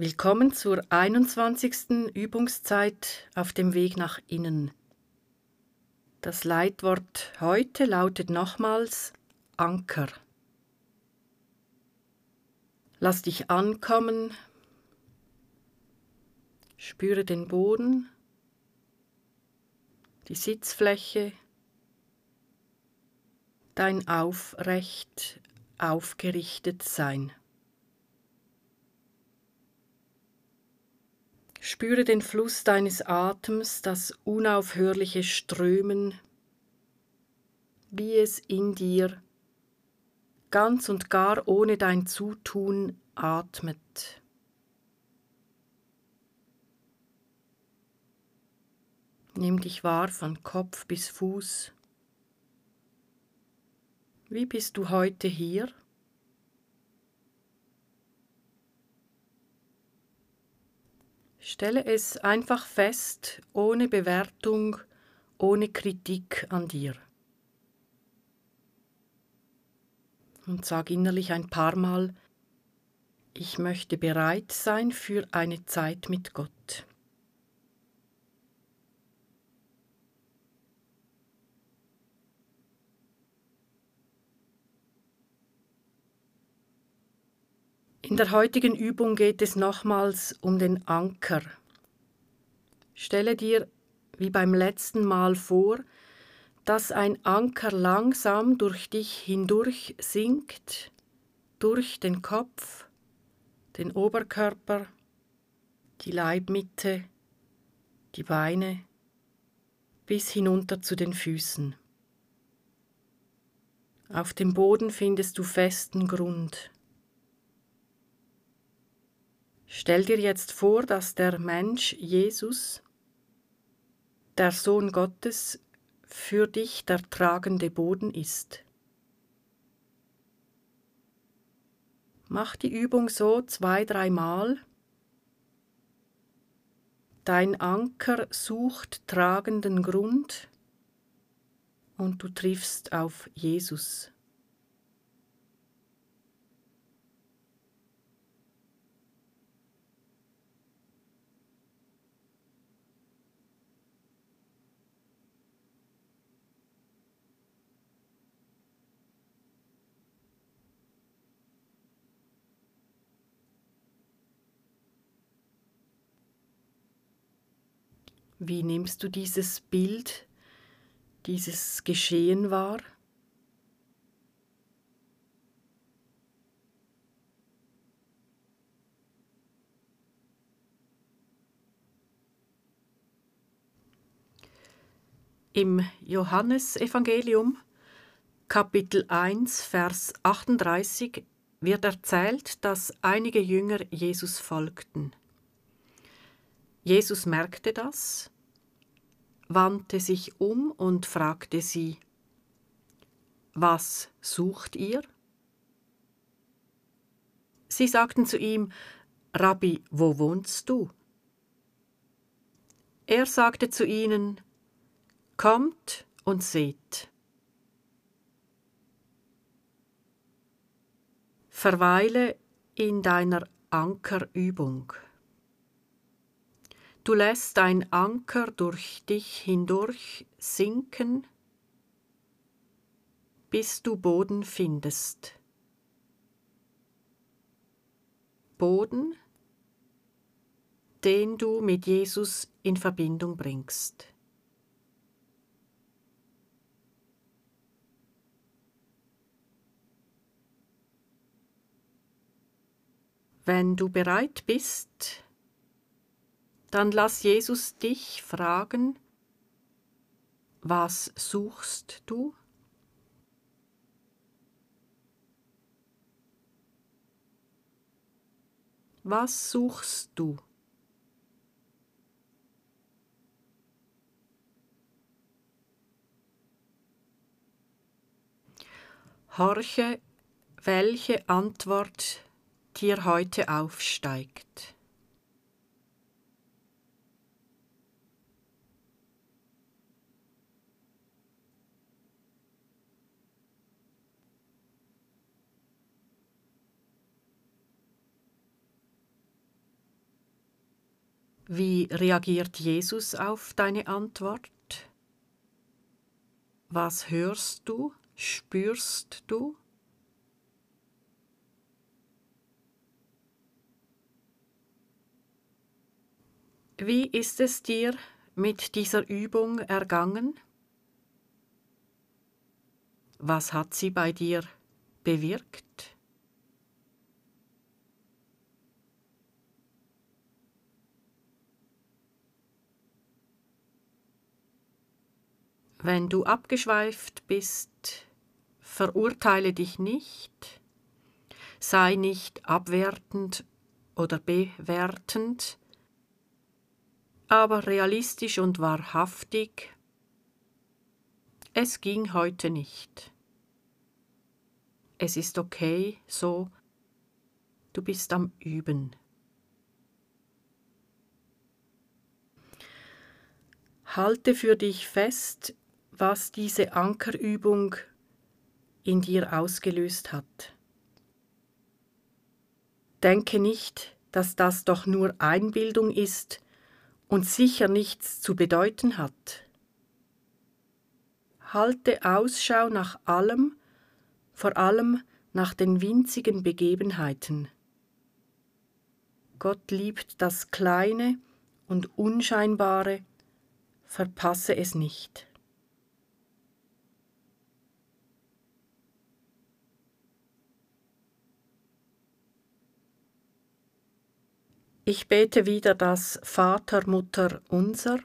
Willkommen zur 21. Übungszeit auf dem Weg nach innen. Das Leitwort heute lautet nochmals Anker. Lass dich ankommen, spüre den Boden, die Sitzfläche, dein aufrecht aufgerichtet Sein. Spüre den Fluss deines Atems, das unaufhörliche Strömen, wie es in dir ganz und gar ohne dein Zutun atmet. Nimm dich wahr von Kopf bis Fuß. Wie bist du heute hier? Stelle es einfach fest, ohne Bewertung, ohne Kritik an dir. Und sag innerlich ein paar Mal, ich möchte bereit sein für eine Zeit mit Gott. In der heutigen Übung geht es nochmals um den Anker. Stelle dir wie beim letzten Mal vor, dass ein Anker langsam durch dich hindurch sinkt, durch den Kopf, den Oberkörper, die Leibmitte, die Beine, bis hinunter zu den Füßen. Auf dem Boden findest du festen Grund. Stell dir jetzt vor, dass der Mensch Jesus, der Sohn Gottes, für dich der tragende Boden ist. Mach die Übung so zwei, dreimal. Dein Anker sucht tragenden Grund und du triffst auf Jesus. Wie nimmst du dieses Bild, dieses Geschehen wahr? Im Johannesevangelium Kapitel 1 Vers 38 wird erzählt, dass einige Jünger Jesus folgten. Jesus merkte das, wandte sich um und fragte sie, Was sucht ihr? Sie sagten zu ihm, Rabbi, wo wohnst du? Er sagte zu ihnen, Kommt und seht. Verweile in deiner Ankerübung. Du lässt ein Anker durch dich hindurch sinken, bis du Boden findest. Boden, den du mit Jesus in Verbindung bringst. Wenn du bereit bist, dann lass Jesus dich fragen, was suchst du? Was suchst du? Horche, welche Antwort dir heute aufsteigt. Wie reagiert Jesus auf deine Antwort? Was hörst du? Spürst du? Wie ist es dir mit dieser Übung ergangen? Was hat sie bei dir bewirkt? Wenn du abgeschweift bist, verurteile dich nicht, sei nicht abwertend oder bewertend, aber realistisch und wahrhaftig, es ging heute nicht. Es ist okay so, du bist am Üben. Halte für dich fest, was diese Ankerübung in dir ausgelöst hat. Denke nicht, dass das doch nur Einbildung ist und sicher nichts zu bedeuten hat. Halte Ausschau nach allem, vor allem nach den winzigen Begebenheiten. Gott liebt das Kleine und Unscheinbare, verpasse es nicht. Ich bete wieder das Vater, Mutter unser.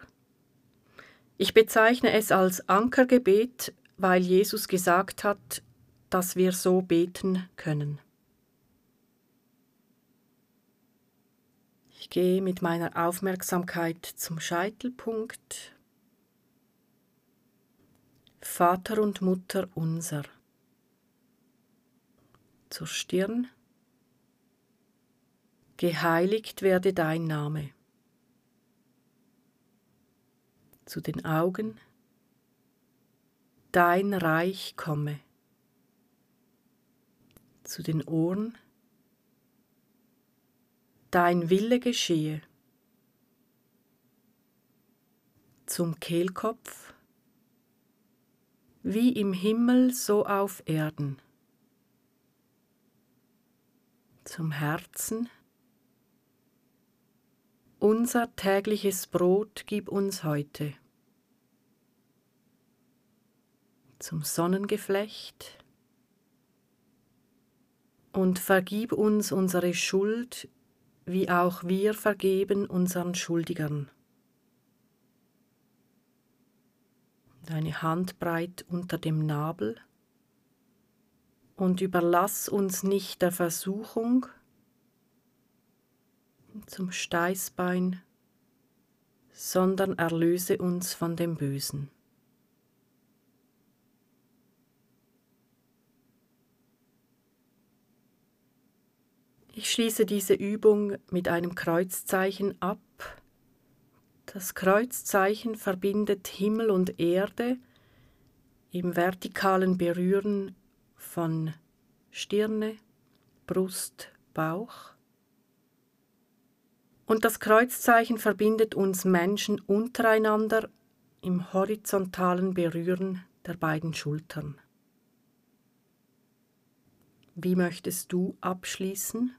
Ich bezeichne es als Ankergebet, weil Jesus gesagt hat, dass wir so beten können. Ich gehe mit meiner Aufmerksamkeit zum Scheitelpunkt. Vater und Mutter unser. Zur Stirn geheiligt werde dein Name. Zu den Augen, dein Reich komme. Zu den Ohren, dein Wille geschehe. Zum Kehlkopf, wie im Himmel so auf Erden. Zum Herzen, unser tägliches Brot gib uns heute. Zum Sonnengeflecht. Und vergib uns unsere Schuld, wie auch wir vergeben unseren Schuldigern. Deine Handbreit unter dem Nabel und überlass uns nicht der Versuchung, zum Steißbein, sondern erlöse uns von dem Bösen. Ich schließe diese Übung mit einem Kreuzzeichen ab. Das Kreuzzeichen verbindet Himmel und Erde im vertikalen Berühren von Stirne, Brust, Bauch. Und das Kreuzzeichen verbindet uns Menschen untereinander im horizontalen Berühren der beiden Schultern. Wie möchtest du abschließen?